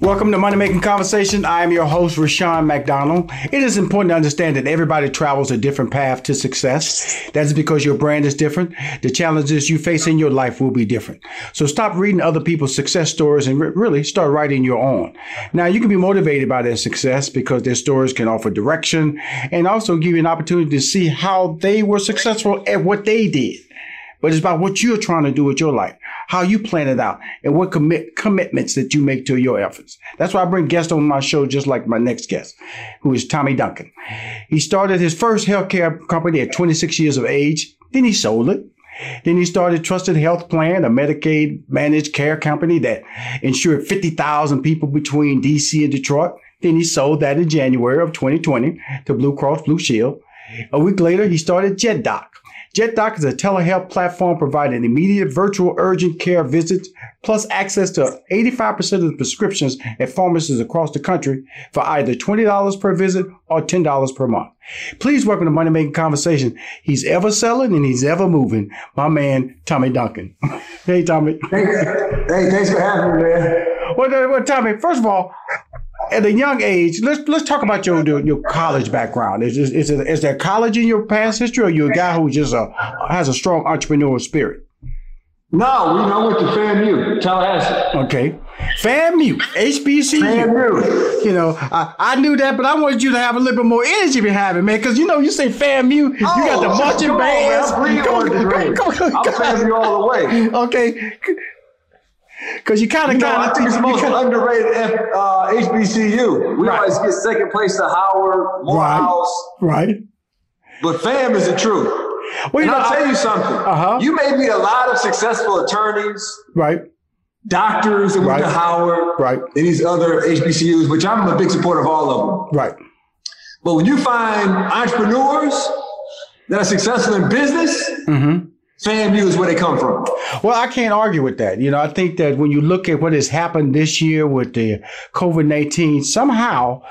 Welcome to Money Making Conversation. I am your host, Rushion McDonald. It is important to understand that everybody travels a different path to success. That's because your brand is different. The challenges you face in your life will be different. So stop reading other people's success stories and re- really start writing your own. Now, you can be motivated by their success because their stories can offer direction and also give you an opportunity to see how they were successful at what they did but it's about what you're trying to do with your life, how you plan it out, and what commit commitments that you make to your efforts. That's why I bring guests on my show, just like my next guest, who is Tommy Duncan. He started his first healthcare company at 26 years of age. Then he sold it. Then he started Trusted Health Plan, a Medicaid managed care company that insured 50,000 people between DC and Detroit. Then he sold that in January of 2020 to Blue Cross Blue Shield. A week later, he started JetDoc, JetDoc is a telehealth platform providing immediate virtual urgent care visits plus access to 85% of the prescriptions at pharmacies across the country for either $20 per visit or $10 per month. Please welcome to Money Making Conversation. He's ever selling and he's ever moving. My man, Tommy Duncan. hey, Tommy. Hey, hey, thanks for having me, man. Well, uh, well, Tommy, first of all, at a young age, let's let's talk about your your, your college background. Is, is is, is there college in your past history, or you a guy who just a, has a strong entrepreneurial spirit? No, we know what the FAMU, Tallahassee. Okay, FAMU, HBCU. FAMU. You know, I, I knew that, but I wanted you to have a little bit more energy behind it, man, because you know you say FAMU, you got the oh, marching come bands. On, man. Come, I'm FAMU all the way. Okay. Because you kind of, kind I of, think it's the most underrated F, uh, HBCU. We Right. always get second place to Howard, Morehouse, right. but FAM is the truth. Well, you And know, I'll tell I- you something. Uh-huh. You may be a lot of successful attorneys, right, doctors that went Right. Howard, Right. and these other HBCUs, which I'm a big supporter of all of them. right. But when you find entrepreneurs that are successful in business, Mm-hmm. FAMU is where they come from. Well, I can't argue with that. You know, I think that when you look at what has happened this year with the COVID 19, somehow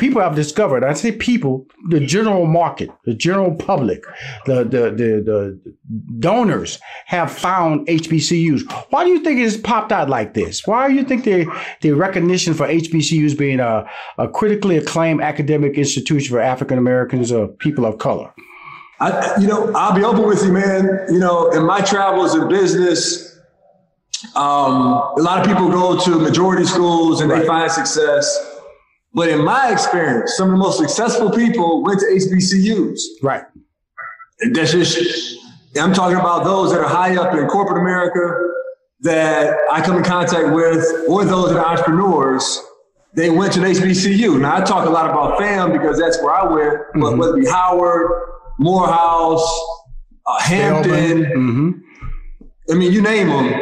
people have discovered, I say people, the general market, the general public, the, the, the, the donors have found HBCUs. Why do you think it's popped out like this? Why do you think the, the recognition for HBCUs being a, a critically acclaimed academic institution for African Americans or people of color? I, you know, I'll be open with you, man. You know, in my travels in business, um, a lot of people go to majority schools and they find success. But in my experience, some of the most successful people went to HBCUs. Right. And That's just, I'm talking about those that are high up in corporate America that I come in contact with, or those that are entrepreneurs. They went to an HBCU. Now I talk a lot about FAM because that's where I went, but whether it be Howard, Morehouse, uh, Hampton, hmm I mean, you name them.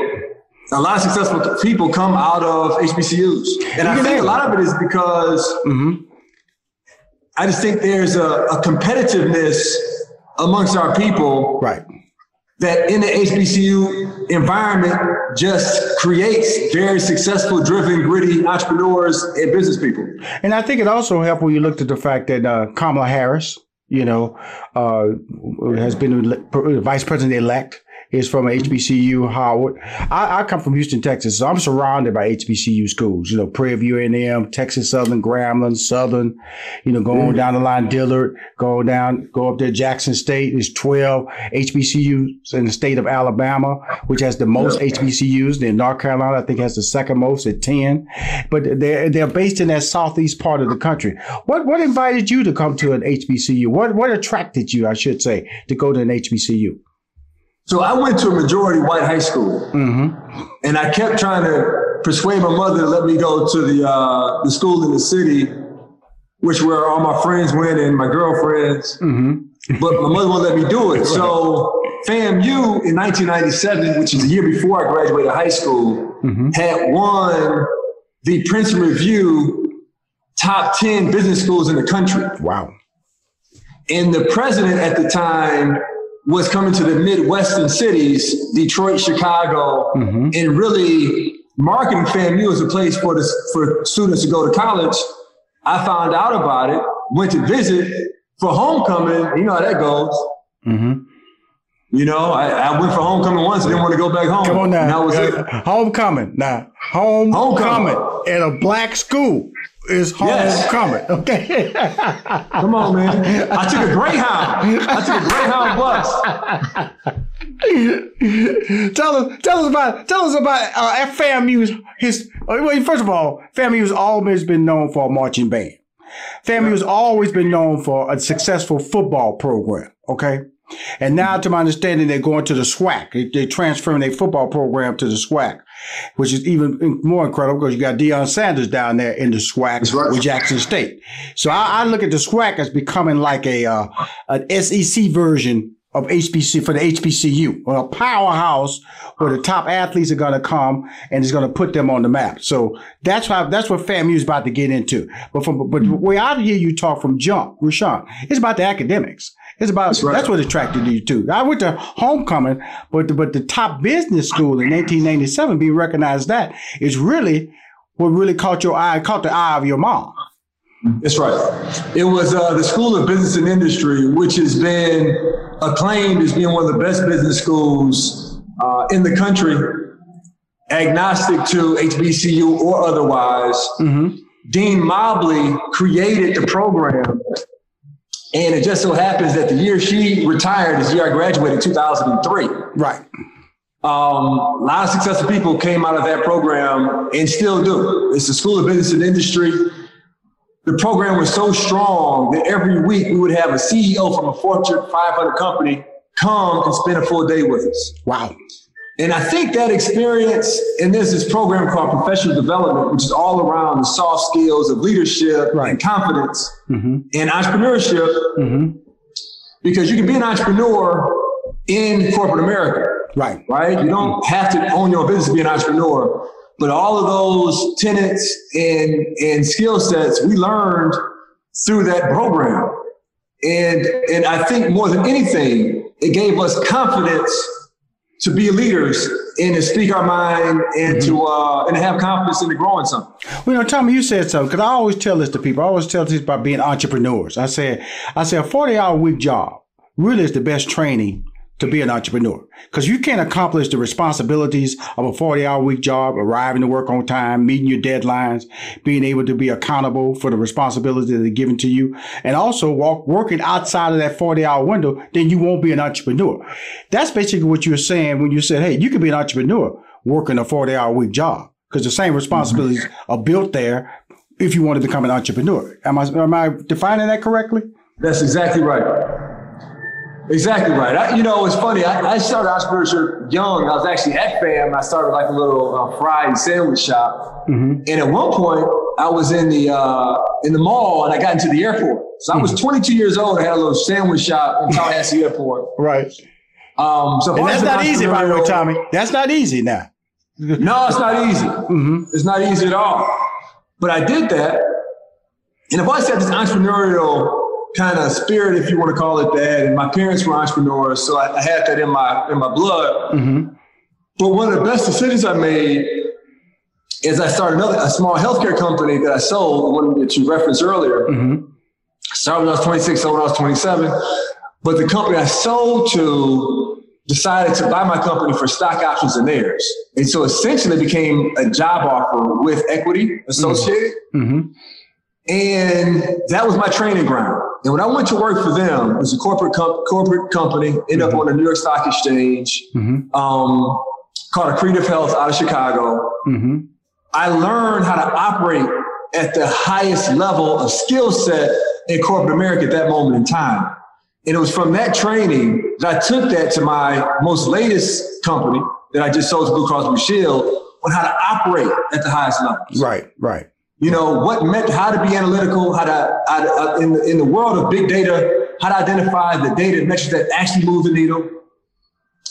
A lot of successful people come out of HBCUs, and I think a lot of it is because hmm I just think there's a, a competitiveness amongst our people Right. that in the HBCU environment just creates very successful, driven, gritty entrepreneurs and business people. And I think it also helped when you looked at the fact that uh, Kamala Harris, you know, uh, has been vice president elect, is from HBCU Howard. I, I come from Houston, Texas, so I'm surrounded by HBCU schools. You know, Prairie View A&M, Texas Southern, Grambling, Southern. You know, going mm. down the line, Dillard, go down, go up there, Jackson State. There's 12 HBCUs in the state of Alabama, which has the most HBCUs. Then North Carolina, I think, has the second most at 10. But they're they're based in that southeast part of the country. What what invited you to come to an HBCU? What what attracted you, I should say, to go to an HBCU? So I went to a majority white high school, Mm-hmm. and I kept trying to persuade my mother to let me go to the uh, the school in the city, which where all my friends went and my girlfriends. Mm-hmm. But my mother won't let me do it. So FAMU in 1997, which is the year before I graduated high school, Mm-hmm. had won the Princeton Review top 10 business schools in the country. Wow. And the president at the time was coming to the Midwestern cities, Detroit, Chicago, mm-hmm. and really marketing FAMU as a place for the, for students to go to college. I found out about it, went to visit for homecoming. You know how that goes. Mm-hmm. You know, I, I, went for homecoming once and didn't want to go back home. Come on now. that was it. Homecoming. Now, homecoming, homecoming. at a black school is homecoming. Yes. Okay. Come on, man. I took a Greyhound. I took a Greyhound bus. tell us, tell us about, tell us about uh, FAMU's his. Well, first of all, FAMU's always been known for a marching band. FAMU's always been known for a successful football program. Okay. And now, to my understanding, they're going to the SWAC. They're transferring their football program to the SWAC, which is even more incredible because you got Deion Sanders down there in the SWAC right. with Jackson State. So I, I, look at the SWAC as becoming like a uh, an SEC version of HBC for the HBCU, or a powerhouse where the top athletes are going to come and it's going to put them on the map. So that's how that's what FAMU is about to get into. But from but the way I hear you talk from jump, Rushion, it's about the academics. It's about that's, right. that's what attracted you to. I went to homecoming, but the, but the top business school in 1997 being recognized that is really what really caught your eye, caught the eye of your mom. That's right. It was uh, the School of Business and Industry, which has been acclaimed as being one of the best business schools uh, in the country, agnostic to HBCU or otherwise. Mm-hmm. Dean Mobley created the program and it just so happens that the year she retired is the year I graduated, 2003. Right. Um, a lot of successful people came out of that program and still do. It's the School of Business and Industry. The program was so strong that every week we would have a CEO from a Fortune 500 company come and spend a full day with us. Wow. And I think that experience, and there's this program called professional development, which is all around the soft skills of leadership right. and confidence mm-hmm. and entrepreneurship. Mm-hmm. Because you can be an entrepreneur in corporate America. Right. Right. You don't have to own your business to be an entrepreneur. But all of those tenets and, and skill sets we learned through that program. And, and I think more than anything, it gave us confidence to be leaders and to speak our mind and mm-hmm. to uh, and to have confidence in the growing something. Well, you know, Tommy, you said something because I always tell this to people. I always tell this about being entrepreneurs. I said, I said, a forty-hour week job really is the best training to be an entrepreneur because you can't accomplish the responsibilities of a 40 hour week job, arriving to work on time, meeting your deadlines, being able to be accountable for the responsibilities that are given to you, and also walk, working outside of that 40 hour window, then you won't be an entrepreneur. That's basically what you were saying when you said, Hey, you can be an entrepreneur working a 40 hour week job because the same responsibilities mm-hmm. are built there if you want to become an entrepreneur. Am I, am I defining that correctly? That's exactly right. Exactly right. I, you know, it's funny. I, I, started entrepreneurship young. I was actually at FAM. I started like a little uh, fried sandwich shop. Mm-hmm. And at one point, I was in the uh, in the mall and I got into the airport. So I was mm-hmm. 22 years old. I had a little sandwich shop in Tallahassee Airport. Right. Um, so and that's not easy, by the way, Tommy. That's not easy now. no, it's not easy. Mm-hmm. It's not easy at all. But I did that. And if I said this entrepreneurial kind of spirit, if you want to call it that. And my parents were entrepreneurs, so I, I had that in my in my blood. Mm-hmm. But one of the best decisions I made is I started another a small healthcare company that I sold, the one that you referenced earlier. Mm-hmm. Started when I was 26, sold when I was 27. But the company I sold to decided to buy my company for stock options and theirs. And so essentially it became a job offer with equity associated. Mm-hmm. And that was my training ground. And when I went to work for them, it was a corporate com- corporate company, ended mm-hmm. up on the New York Stock Exchange, mm-hmm. um, called Accretive Health out of Chicago. Mm-hmm. I learned how to operate at the highest level of skill set in corporate America at that moment in time. And it was from that training that I took that to my most latest company that I just sold to Blue Cross Blue Shield on how to operate at the highest level. Right, right you know, what meant how to be analytical, how to, how to uh, in, the, in the world of big data, how to identify the data metrics that actually move the needle,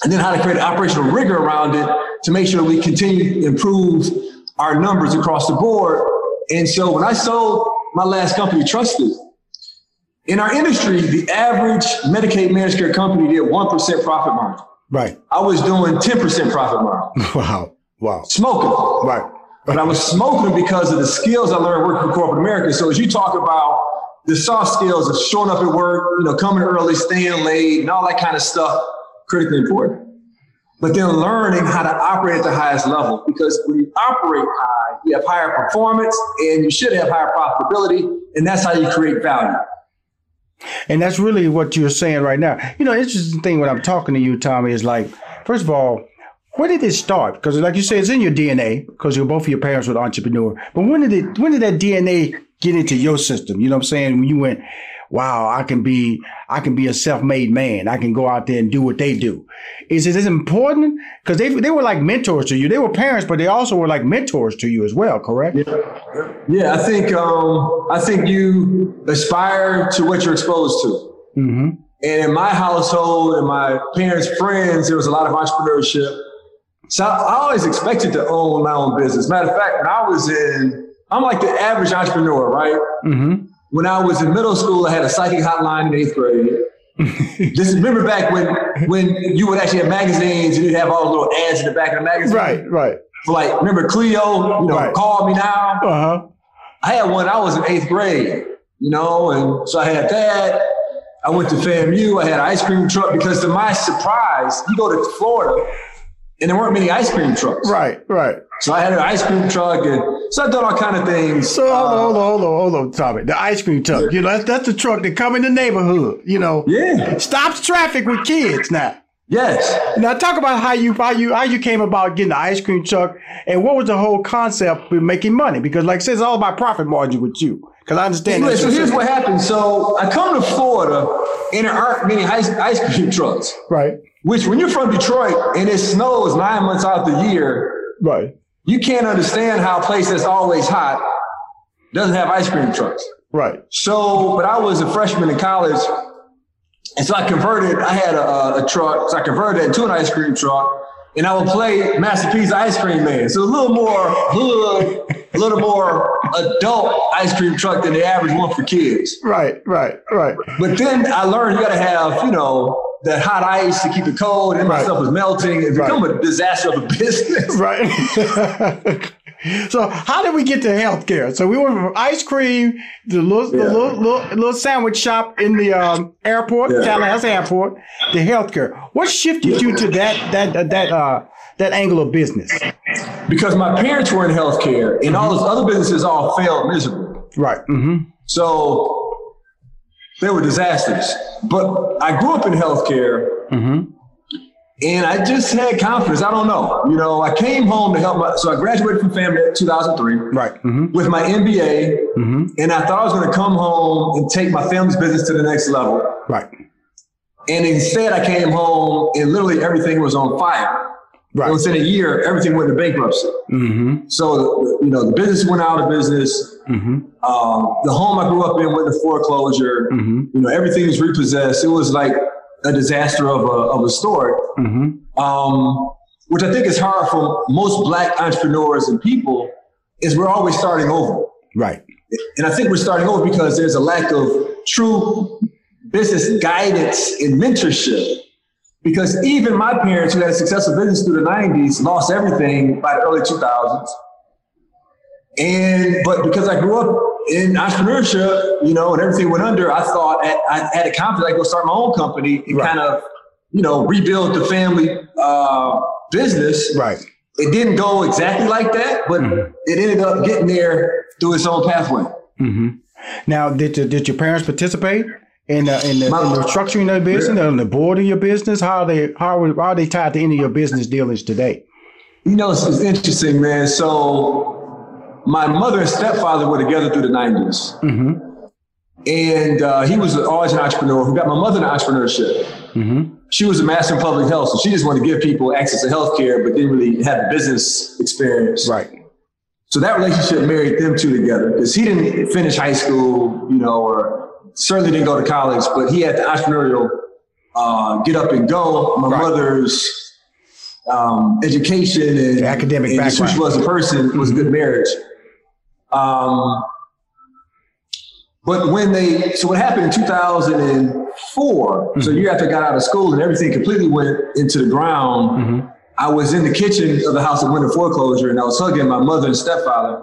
and then how to create operational rigor around it to make sure we continue to improve our numbers across the board. And so when I sold my last company, Trusted, In our industry, the average Medicaid managed care company did 1% profit margin. Right. I was doing 10% profit margin. Wow. Wow. Smoking. Right. But I was smoking because of the skills I learned working for corporate America. So as you talk about the soft skills of showing up at work, you know, coming early, staying late, and all that kind of stuff, critically important. But then learning how to operate at the highest level because when you operate high, you have higher performance and you should have higher profitability, and that's how you create value. And that's really what you're saying right now. You know, interesting thing when I'm talking to you, Tommy, is like, first of all, where did it start? Because like you say, it's in your DNA because you're both of your parents were entrepreneur. But when did it when did that DNA get into your system? You know what I'm saying? When you went, wow, I can be I can be a self-made man. I can go out there and do what they do. Is it is important? Because they they were like mentors to you. They were parents, but they also were like mentors to you as well, correct? Yeah, yeah I think um, I think you aspire to what you're exposed to. Mm-hmm. And in my household and my parents' friends, there was a lot of entrepreneurship so I always expected to own my own business. Matter of fact, when I was in, I'm like the average entrepreneur, right? Mm-hmm. When I was in middle school, I had a psychic hotline in eighth grade. Just remember back when when you would actually have magazines and you'd have all the little ads in the back of the magazine. Right, right. like remember Cleo, you know, Right. call me now. Uh-huh. I had one. I was in eighth grade, you know, and so I had that. I went to FAMU. I had an ice cream truck because, to my surprise, you go to Florida, and there weren't many ice cream trucks. Right, right. So I had an ice cream truck, and so I done all kind of things. So hold on, Uh, hold on, hold on, hold on, Tommy. The ice cream truck. You know, that's, that's the truck that come in the neighborhood. You know, yeah. stops traffic with kids now. Yes. Now talk about how you how you how you came about getting the ice cream truck and what was the whole concept with making money? Because like I said, it's all about profit margin with you. Because I understand. Anyway, so here's what happened. So I come to Florida, and there aren't many ice, ice cream trucks. right, Which, when you're from Detroit and it snows nine months out the year, right, you can't understand how a place that's always hot doesn't have ice cream trucks. right, So, but I was a freshman in college, and so I converted. I had a, a truck, so I converted it into an ice cream truck, and I would play Master P's Ice Cream Man. So a little more hood, a little more adult ice cream truck than the average one for kids. right, right, right, But then I learned you got to have, you know, that hot ice to keep it cold, and then my stuff was melting. It become a disaster of a business. right. so how did we get to healthcare? So we went from ice cream to the little, the little, little, little sandwich shop in the um, airport, Yeah. Tallahassee Airport, to healthcare. What shifted you to that that that uh, that angle of business? Because my parents were in healthcare, and all those other businesses all failed miserably. Right. Mm-hmm. So they were disasters. But I grew up in healthcare Mm-hmm. and I just had confidence. I don't know. You know, I came home to help my, so I graduated from FAMU in 2003 Right. Mm-hmm. with my MBA. Mm-hmm. And I thought I was going to come home and take my family's business to the next level. Right. And instead, I came home and literally everything was on fire. Right. Within a year, everything went into bankruptcy. Mm-hmm. So, you know, the business went out of business. Um, the home I grew up in went into foreclosure. Mm-hmm. You know, everything was repossessed. It was like a disaster of a, of a story, Mm-hmm. um, which I think is hard for most black entrepreneurs and people is we're always starting over. Right. And I think we're starting over because there's a lack of true business guidance and mentorship. Because even my parents, who had a successful business through the 90s, lost everything by the early 2000s. And but because I grew up in entrepreneurship, you know, and everything went under, I thought I, I had a confidence I go start my own company and Right. kind of, you know, rebuild the family uh, business. Right. It didn't go exactly like that, but Mhm. it ended up getting there through its own pathway. Mm-hmm. Now, did your, did your parents participate in the, in the, My- in the structuring of the business, on the board of your business? How are they how are, how are they tied to any of your business dealings today? You know, it's, it's interesting, man. So my mother and stepfather were together through the 90s. Mm-hmm. And uh, he was always an entrepreneur who got my mother into entrepreneurship. Mm-hmm. She was a master in public health, so she just wanted to give people access to healthcare, but didn't really have business experience. Right. So that relationship married them two together because he didn't finish high school, you know, or certainly didn't go to college, but he had the entrepreneurial uh, get up and go. My Right. mother's um, education and The academic and just who she background. was as a person was a good marriage. Um, But when they, so what happened in 2004, mm-hmm. so year after I got out of school and everything completely went into the ground, mm-hmm. I was in the kitchen of the house that went in foreclosure and I was hugging my mother and stepfather.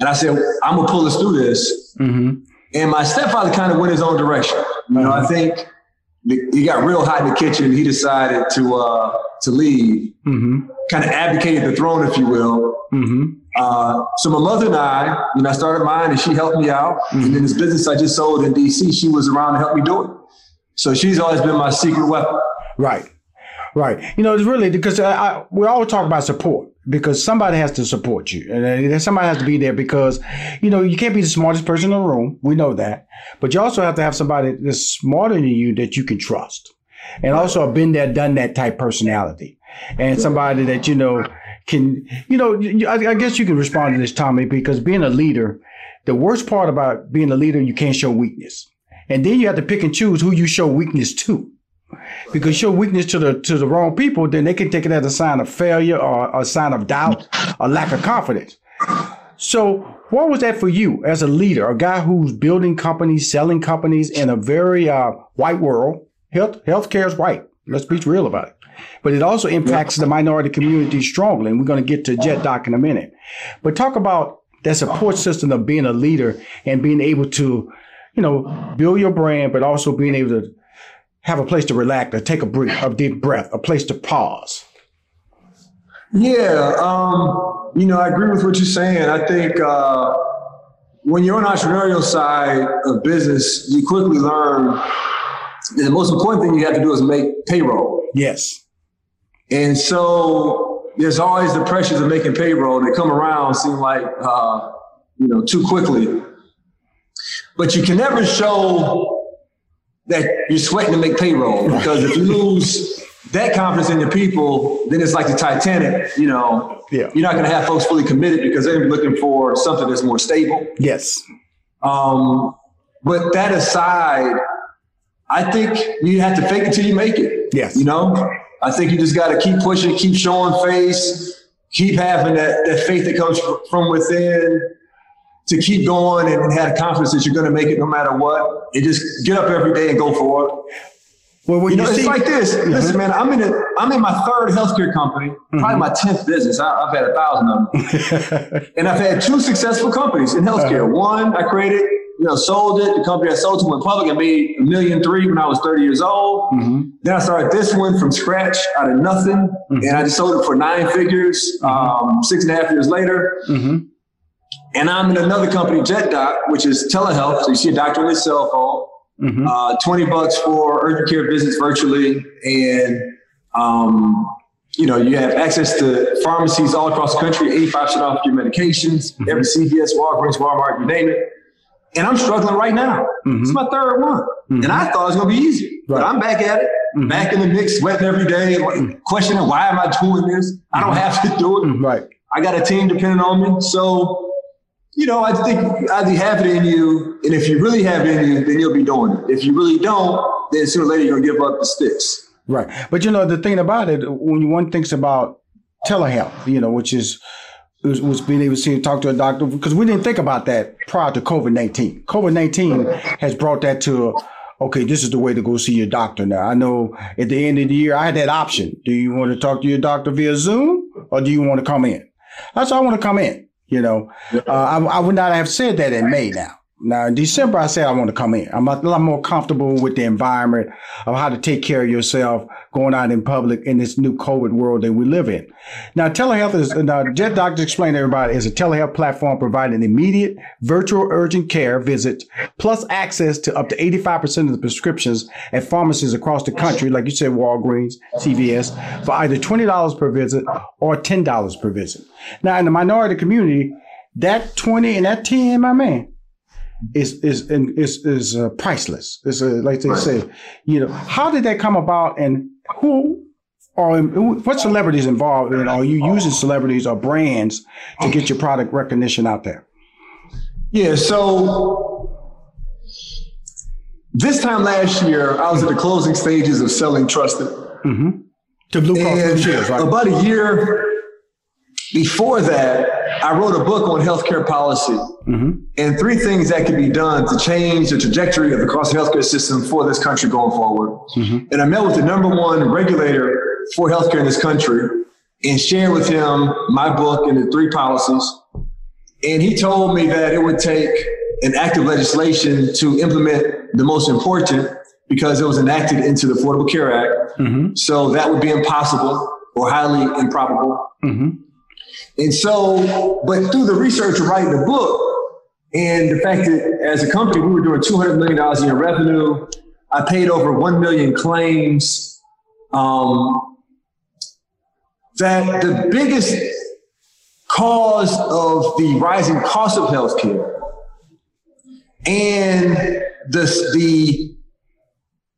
And I said, I'm gonna pull us through this. Mm-hmm. And my stepfather kind of went his own direction. You know, I uh-huh. think he got real hot in the kitchen. He decided to uh, to leave, mm-hmm. kind of abdicated the throne, if you will. Uh, so my mother and I, when I started mine, and she helped me out. Mm-hmm. And in this business I just sold in DC, she was around to help me do it. So she's always been my secret weapon. Right, right. You know, it's really because I, I, we always talk about support because somebody has to support you and somebody has to be there because you know you can't be the smartest person in the room we know that but you also have to have somebody that's smarter than you that you can trust and also a been there done that type personality and somebody that you know can you know I, I guess you can respond to this tommy because being a leader the worst part about being a leader you can't show weakness and then you have to pick and choose who you show weakness to because show weakness to the to the wrong people, then they can take it as a sign of failure or a sign of doubt or lack of confidence. So, what was that for you as a leader, a guy who's building companies, selling companies in a very uh, white world? Health healthcare is white. Let's be real about it. But it also impacts the minority community strongly, and we're going to get to Jet Doc in a minute. But talk about that support system of being a leader and being able to, you know, build your brand, but also being able to have a place to relax, to take a breath, a deep breath, a place to pause. Yeah, um, you know, I agree with what you're saying. I think uh, when you're on the entrepreneurial side of business, you quickly learn the most important thing you have to do is make payroll. Yes. And so there's always the pressures of making payroll. They come around, seem like, uh, you know, too quickly. But you can never show that you're sweating to make payroll because if you lose that confidence in your people, then it's like the Titanic. You know, yeah. you're not going to have folks fully committed because they're going to be looking for something that's more stable. Yes. Um, but that aside, I think you have to fake it till you make it. Yes. You know, I think you just got to keep pushing, keep showing face, keep having that, that faith that comes from within to keep going and have confidence that you're going to make it no matter what. And just get up every day and go for it. Well, you, you know, see, it's like this. Mm-hmm. Listen, man, I'm in a, I'm in my third healthcare company, mm-hmm. probably my tenth business. I, have had a thousand of them, and I've had two successful companies in healthcare. Uh-huh. One, I created, you know, sold it. The company I sold to went public. I made a million three when I was 30 years old. Mm-hmm. Then I started this one from scratch, out of nothing, mm-hmm. and I just sold it for nine figures. Mm-hmm. Um, six and a half years later. Mm-hmm. And I'm in another company, JetDoc, which is telehealth. So you see a doctor on his cell phone, mm-hmm. uh, 20 bucks for urgent care visits virtually. And, um, you know, you have access to pharmacies all across the country, 85% off your medications, mm-hmm. every CVS, Walgreens, Walmart, you name it. And I'm struggling right now. Mm-hmm. It's my third one. Mm-hmm. And I thought it was going to be easy, right. but I'm back at it, mm-hmm. back in the mix, sweating every day, questioning why am I doing this? I don't have to do it. Right. I got a team depending on me. So you know, I think you have it in you, and if you really have it in you, then you'll be doing it. If you really don't, then sooner or later you're gonna give up the sticks. Right. But you know, the thing about it, when one thinks about telehealth, you know, which is was, was being able to see and talk to a doctor, because we didn't think about that prior to COVID nineteen. COVID nineteen has brought that to okay, this is the way to go see your doctor now. I know at the end of the year, I had that option. Do you want to talk to your doctor via Zoom or do you want to come in? That's I want to come in. You know, uh, I, I, would not have said that in May now. Now in December, I said I want to come in. I'm a lot more comfortable with the environment of how to take care of yourself going out in public in this new COVID world that we live in. Now, telehealth is now Jet Doctor explained to everybody is a telehealth platform providing immediate virtual urgent care visits plus access to up to 85% of the prescriptions at pharmacies across the country, like you said, Walgreens, CVS, for either $20 per visit or $10 per visit. Now, in the minority community, that 20 and that 10, my man, is is is is uh, priceless. It's uh, like they say, you know, how did that come about, and who or what celebrities involved in? Are you using celebrities or brands to get your product recognition out there? Yeah. So this time last year, I was at the closing stages of selling Trusted. Mm-hmm. To Blue Cross Blue Shield, right? About a year before that, I wrote a book on healthcare policy mm-hmm. and three things that could be done to change the trajectory of the cost of healthcare system for this country going forward. Mm-hmm. And I met with the number one regulator for healthcare in this country and shared with him my book and the three policies. And he told me that it would take an act of legislation to implement the most important because it was enacted into the Affordable Care Act. Mm-hmm. So that would be impossible or highly improbable. Mm-hmm. And so, but through the research of writing the book and the fact that as a company, we were doing $200 million a year revenue, I paid over 1 million claims. Um, that the biggest cause of the rising cost of healthcare and the, the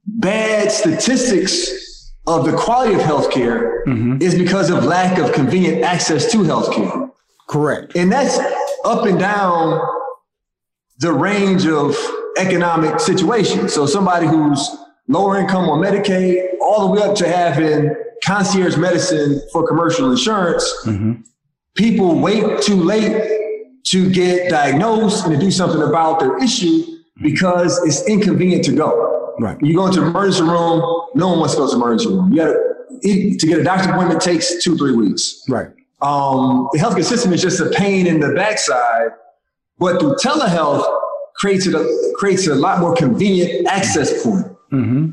bad statistics of the quality of healthcare mm-hmm. is because of lack of convenient access to healthcare. Correct. And that's up and down the range of economic situations. So somebody who's lower income on Medicaid, all the way up to having concierge medicine for commercial insurance, mm-hmm. people wait too late to get diagnosed and to do something about their issue because it's inconvenient to go. Right. You go into the emergency room, no one wants to go to the emergency room. You got to, to get a doctor appointment takes two, three weeks. Right. Um, the healthcare system is just a pain in the backside, but through telehealth creates a, creates a lot more convenient access point. Mm-hmm.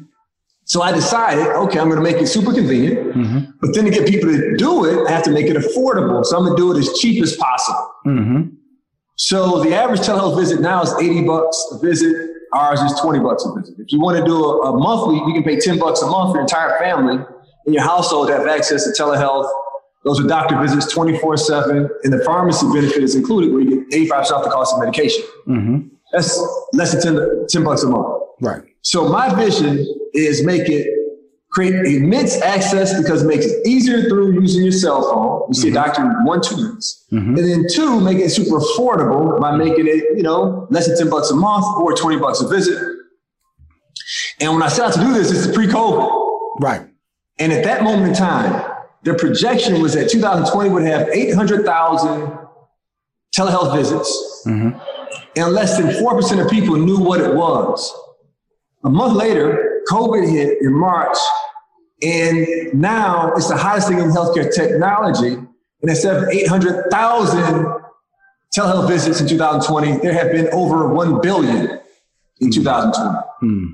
So I decided, okay, I'm going to make it super convenient, mm-hmm. but then to get people to do it, I have to make it affordable. So I'm going to do it as cheap as possible. Mm-hmm. So the average telehealth visit now is 80 bucks a visit. Ours is 20 bucks a visit. If you want to do a, a monthly, you can pay 10 bucks a month for your entire family in your household to have access to telehealth. Those are doctor visits 24 7, and the pharmacy benefit is included where you get 85% off the cost of medication. Mm-hmm. That's less than 10, 10 bucks a month. Right. So my vision is make it create immense access because it makes it easier through using your cell phone. You see mm-hmm. a doctor in one, two minutes. Mm-hmm. And then two, make it super affordable by making it, you know, less than 10 bucks a month or 20 bucks a visit. And when I set out to do this, it's pre-COVID. Right. And at that moment in time, the projection was that 2020 would have 800,000 telehealth visits. Mm-hmm. And less than 4% of people knew what it was. A month later, COVID hit in March, and now it's the highest thing in healthcare technology. And instead of 800,000 telehealth visits in 2020, there have been over 1 billion in 2020. Hmm.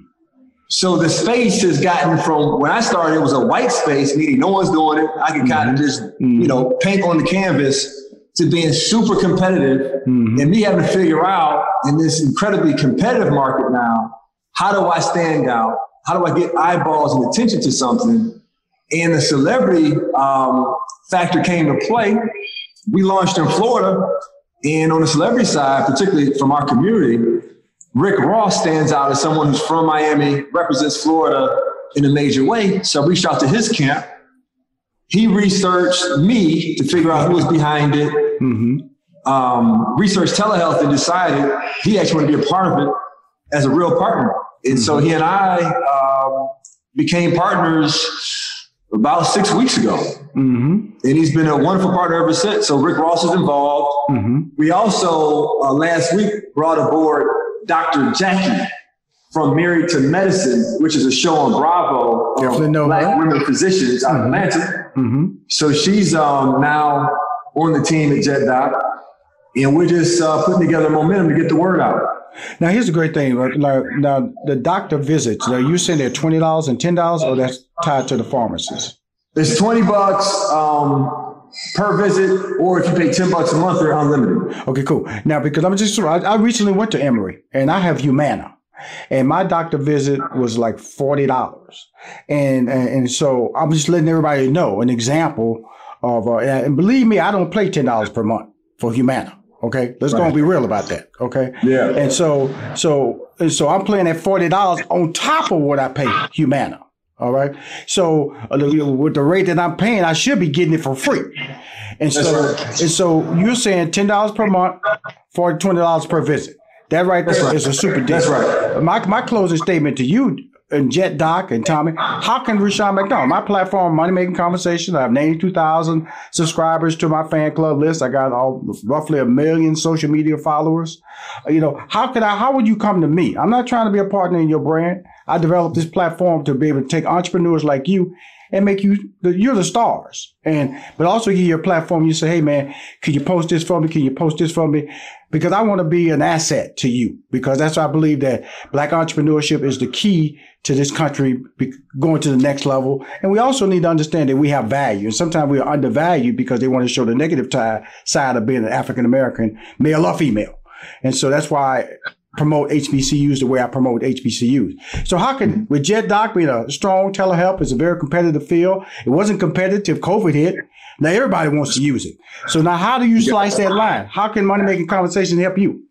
So the space has gotten from when I started, it was a white space, meaning no one's doing it. I can kind of mm-hmm. just, mm-hmm. you know, paint on the canvas to being super competitive mm-hmm. and me having to figure out in this incredibly competitive market now, how do I stand out? How do I get eyeballs and attention to something? And the celebrity um, factor came to play. We launched in Florida, and on the celebrity side, particularly from our community, Rick Ross stands out as someone who's from Miami, represents Florida in a major way. So I reached out to his camp. He researched me to figure out who was behind it. Mm-hmm. Um, researched telehealth and decided he actually wanted to be a part of it as a real partner. And so he and I um, became partners about six weeks ago. Mm-hmm. And he's been a wonderful partner ever since. So Rick Ross is involved. Mm-hmm. We also uh, last week brought aboard Dr. Jackie from Married to Medicine, which is a show on Bravo of black women physicians out of mm-hmm. Atlanta. Mm-hmm. So she's um, now on the team at JetDoc. And we're just uh, putting together momentum to get the word out. Now here's the great thing. Now, now the doctor visits. Now you saying they're twenty dollars and ten dollars, or that's tied to the pharmacist? It's twenty bucks um, per visit, or if you pay ten bucks a month, they're unlimited. Okay, cool. Now because I'm just I, I recently went to Emory and I have Humana. And my doctor visit was like forty dollars, and, and and so I'm just letting everybody know an example of. Uh, and believe me, I don't pay ten dollars per month for Humana. Okay, let's right. go and be real about that. Okay. Yeah. And so, so, and so, I'm playing at forty dollars on top of what I pay Humana. All right. So uh, with the rate that I'm paying, I should be getting it for free. And so, right. and so you're saying ten dollars per month, for twenty dollars per visit. That right there right. is a super deal. That's right. My my closing statement to you and Jet Doc and Tommy, how can Rushion McDonald, my platform, Money Making Conversation, I have 92,000 subscribers to my fan club list. I got all, roughly a million social media followers. You know, how could I, how would you come to me? I'm not trying to be a partner in your brand. I developed this platform to be able to take entrepreneurs like you and make you you're the stars. And but also give you a platform. You say, hey man, can you post this for me? Can you post this for me? Because I want to be an asset to you. Because that's why I believe that black entrepreneurship is the key to this country going to the next level. And we also need to understand that we have value. And sometimes we are undervalued because they want to show the negative side of being an African American, male or female. And so that's why promote HBCUs the way I promote HBCUs. So how can, with Jet Doc being a strong telehealth, it's a very competitive field. It wasn't competitive. COVID hit. Now everybody wants to use it. So now how do you slice that line? How can money making conversation help you?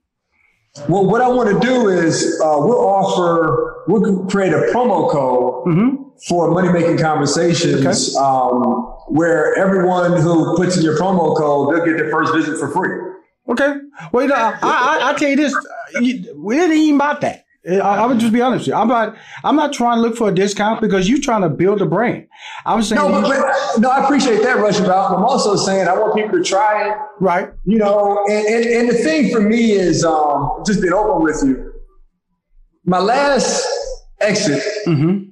Well, what I want to do is uh, we'll offer, we'll create a promo code mm-hmm. for money making conversations okay. um, where everyone who puts in your promo code, they'll get their first visit for free. Okay. Well, you know, I, I, I tell you this, we didn't even about that. I, I, would just be honest with you. I'm not. I'm not trying to look for a discount because you're trying to build a brand. I'm saying. No, but, but no, I appreciate that, Rush. About. I'm also saying I want people to try it. Right. You know, and, and, and the thing for me is um, just being open with you. My last exit, mm-hmm.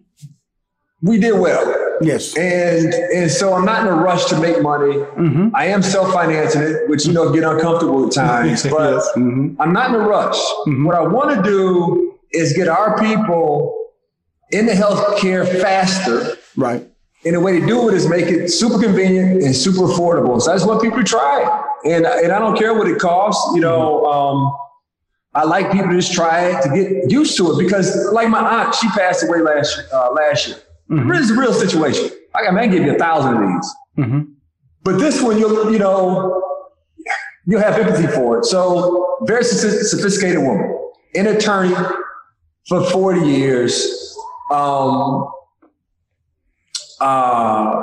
we did well. Yes. And and so I'm not in a rush to make money. Mm-hmm. I am self financing it, which you know get uncomfortable at times, but yes. mm-hmm. I'm not in a rush. Mm-hmm. What I want to do is get our people in the healthcare faster. Right. And the way to do it is make it super convenient and super affordable. So I just want people to try it. And, and I don't care what it costs. You know, um, I like people to just try it to get used to it because, like my aunt, she passed away last uh, last year. Mm-hmm. This is a real situation. I may give you a thousand of these. Mm-hmm. But this one, you'll, you know, you'll have empathy for it. So, very sophisticated woman, an attorney for 40 years, um, uh,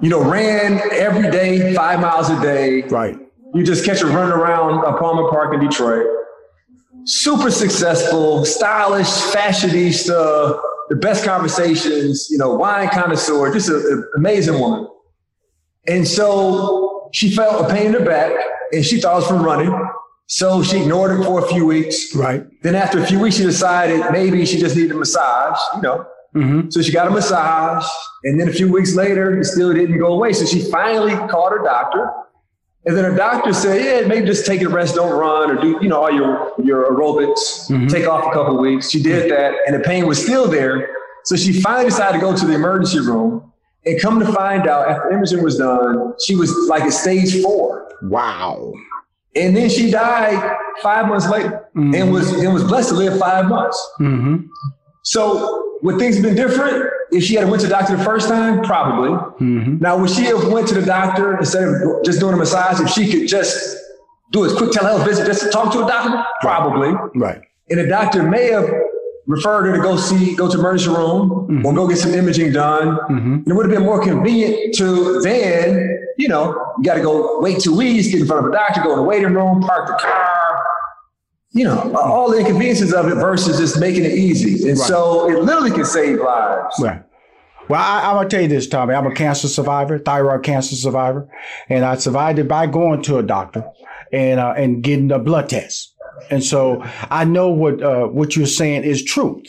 you know, ran every day, five miles a day. Right. You just catch her running around uh, Palmer Park in Detroit. Super successful, stylish, fashionista, the best conversations, you know, wine connoisseur, just an amazing woman. And so she felt a pain in her back and she thought it was from running. So she ignored it for a few weeks. Right. Then after a few weeks, she decided maybe she just needed a massage, you know. Mm-hmm. So she got a massage. And then a few weeks later, it still didn't go away. So she finally called her doctor and then her doctor said, yeah, maybe just take a rest, don't run, or do, you know, all your, your aerobics, mm-hmm. take off a couple of weeks. She did that, and the pain was still there. So she finally decided to go to the emergency room. And come to find out, after imaging was done, she was like at stage four. Wow. And then she died five months later mm-hmm. and was and was blessed to live five months. Mm-hmm. So would things have been different if she had went to the doctor the first time? Probably. Mm-hmm. Now, would she have went to the doctor instead of just doing a massage if she could just do a quick telehealth visit just to talk to a doctor? Probably. Right. And the doctor may have referred her to go see, go to emergency room mm-hmm. or go get some imaging done. Mm-hmm. it would have been more convenient to then, you know, you got to go wait two weeks, get in front of a doctor, go in the waiting room, park the car, you know, all the inconveniences of it versus just making it easy. And right. so it literally can save lives. Right. Well, I, am gonna tell you this, Tommy. I'm a cancer survivor, thyroid cancer survivor, and I survived it by going to a doctor and uh, and getting a blood test. And so I know what uh, what you're saying is truth,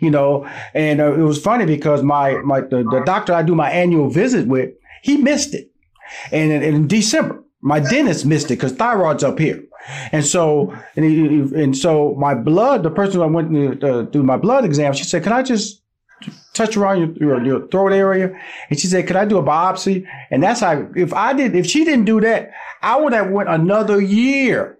you know. And uh, it was funny because my my the, the, doctor I do my annual visit with, he missed it, and in, in December my dentist missed it because thyroid's up here. And so, and, he, and so my blood, the person I went to uh, do my blood exam, she said, "Can I just touch around your, your, throat area?" And she said, "Could I do a biopsy?" And that's how. If I did, if she didn't do that, I would have went another year.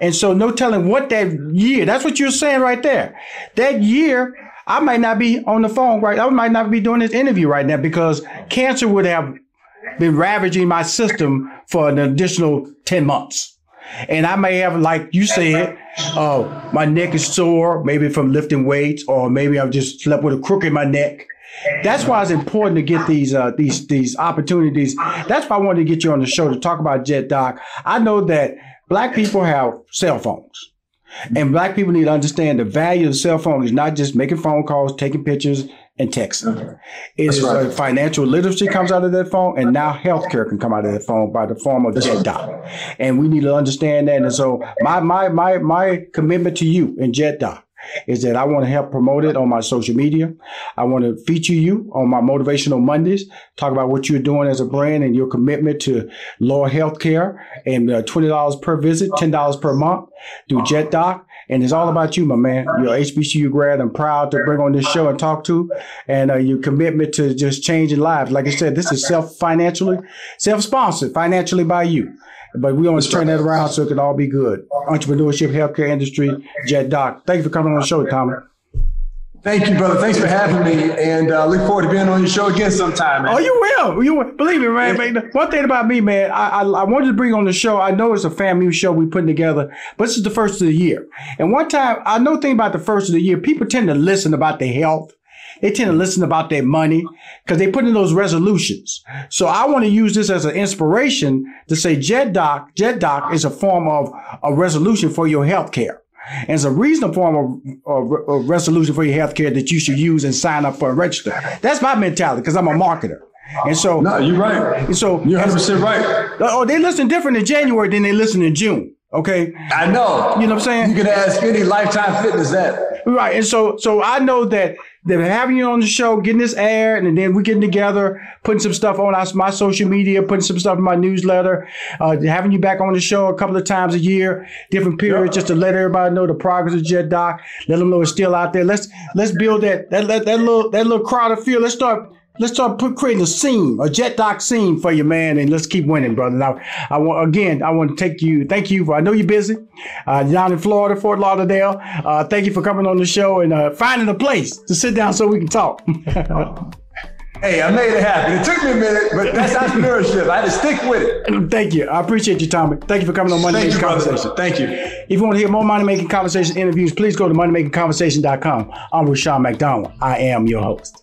And so, no telling what that year. That's what you're saying right there. That year, I might not be on the phone right. I might not be doing this interview right now because cancer would have been ravaging my system for an additional 10 months. And I may have, like you said, uh, my neck is sore, maybe from lifting weights, or maybe I've just slept with a crook in my neck. That's why it's important to get these uh, these these opportunities. That's why I wanted to get you on the show to talk about Jet Doc. I know that black people have cell phones. And black people need to understand the value of the cell phone is not just making phone calls, taking pictures, and texting. It is right. financial literacy comes out of that phone, and now healthcare can come out of that phone by the form of JetDoc. And we need to understand that. And so my my my my commitment to you in JetDoc is that I want to help promote it on my social media. I want to feature you on my motivational Mondays, talk about what you're doing as a brand and your commitment to lower healthcare and uh, $20 per visit, $10 per month through JetDoc. And it's all about you, my man. You're HBCU grad. I'm proud to bring on this show and talk to, and uh, your commitment to just changing lives. Like I said, this is self financially, self sponsored, financially by you. But we to turn that around so it can all be good. Entrepreneurship, healthcare industry, JetDoc. Thank you for coming on the show, Tommy. Thank you, brother. Thanks for having me, and uh, look forward to being on your show again sometime. Man. Oh, you will. You will. Believe me, man. man. One thing about me, man, I, I I wanted to bring on the show. I know it's a family show we putting together, but this is the first of the year. And one time, I know thing about the first of the year. People tend to listen about their health. They tend to listen about their money because they put in those resolutions. So I want to use this as an inspiration to say JetDoc, JetDoc is a form of a resolution for your health care. And it's a reasonable form of, of, of resolution for your health care that you should use and sign up for and register. That's my mentality because I'm a marketer. And so, No, you're right. and so, You're 100 percent right. oh, they listen different in January than they listen in June. Okay. I know. You know what I'm saying? You can ask any Lifetime Fitness that. Right. And so so I know that that having you on the show, getting this air, and then we getting together, putting some stuff on our, my social media, putting some stuff in my newsletter, uh, having you back on the show a couple of times a year, different periods, just to let everybody know the progress of JetDoc, let them know it's still out there. Let's let's build that that that, that little that little crowd of feel. Let's start Let's start put, creating a scene, a JetDoc scene for you, man, and let's keep winning, brother. Now, I want again, I want to take you, thank you for. I know you're busy, uh, down in Florida, Fort Lauderdale. Uh, thank you for coming on the show and uh, finding a place to sit down so we can talk. Hey, I made it happen. It took me a minute, but that's entrepreneurship. I had to stick with it. thank you. I appreciate you, Tommy. Thank you for coming on Money Making brother. Conversation. Thank you. If you want to hear more Money Making Conversation interviews, please go to moneymakingconversation.com. I'm Rushion McDonald. I am your host.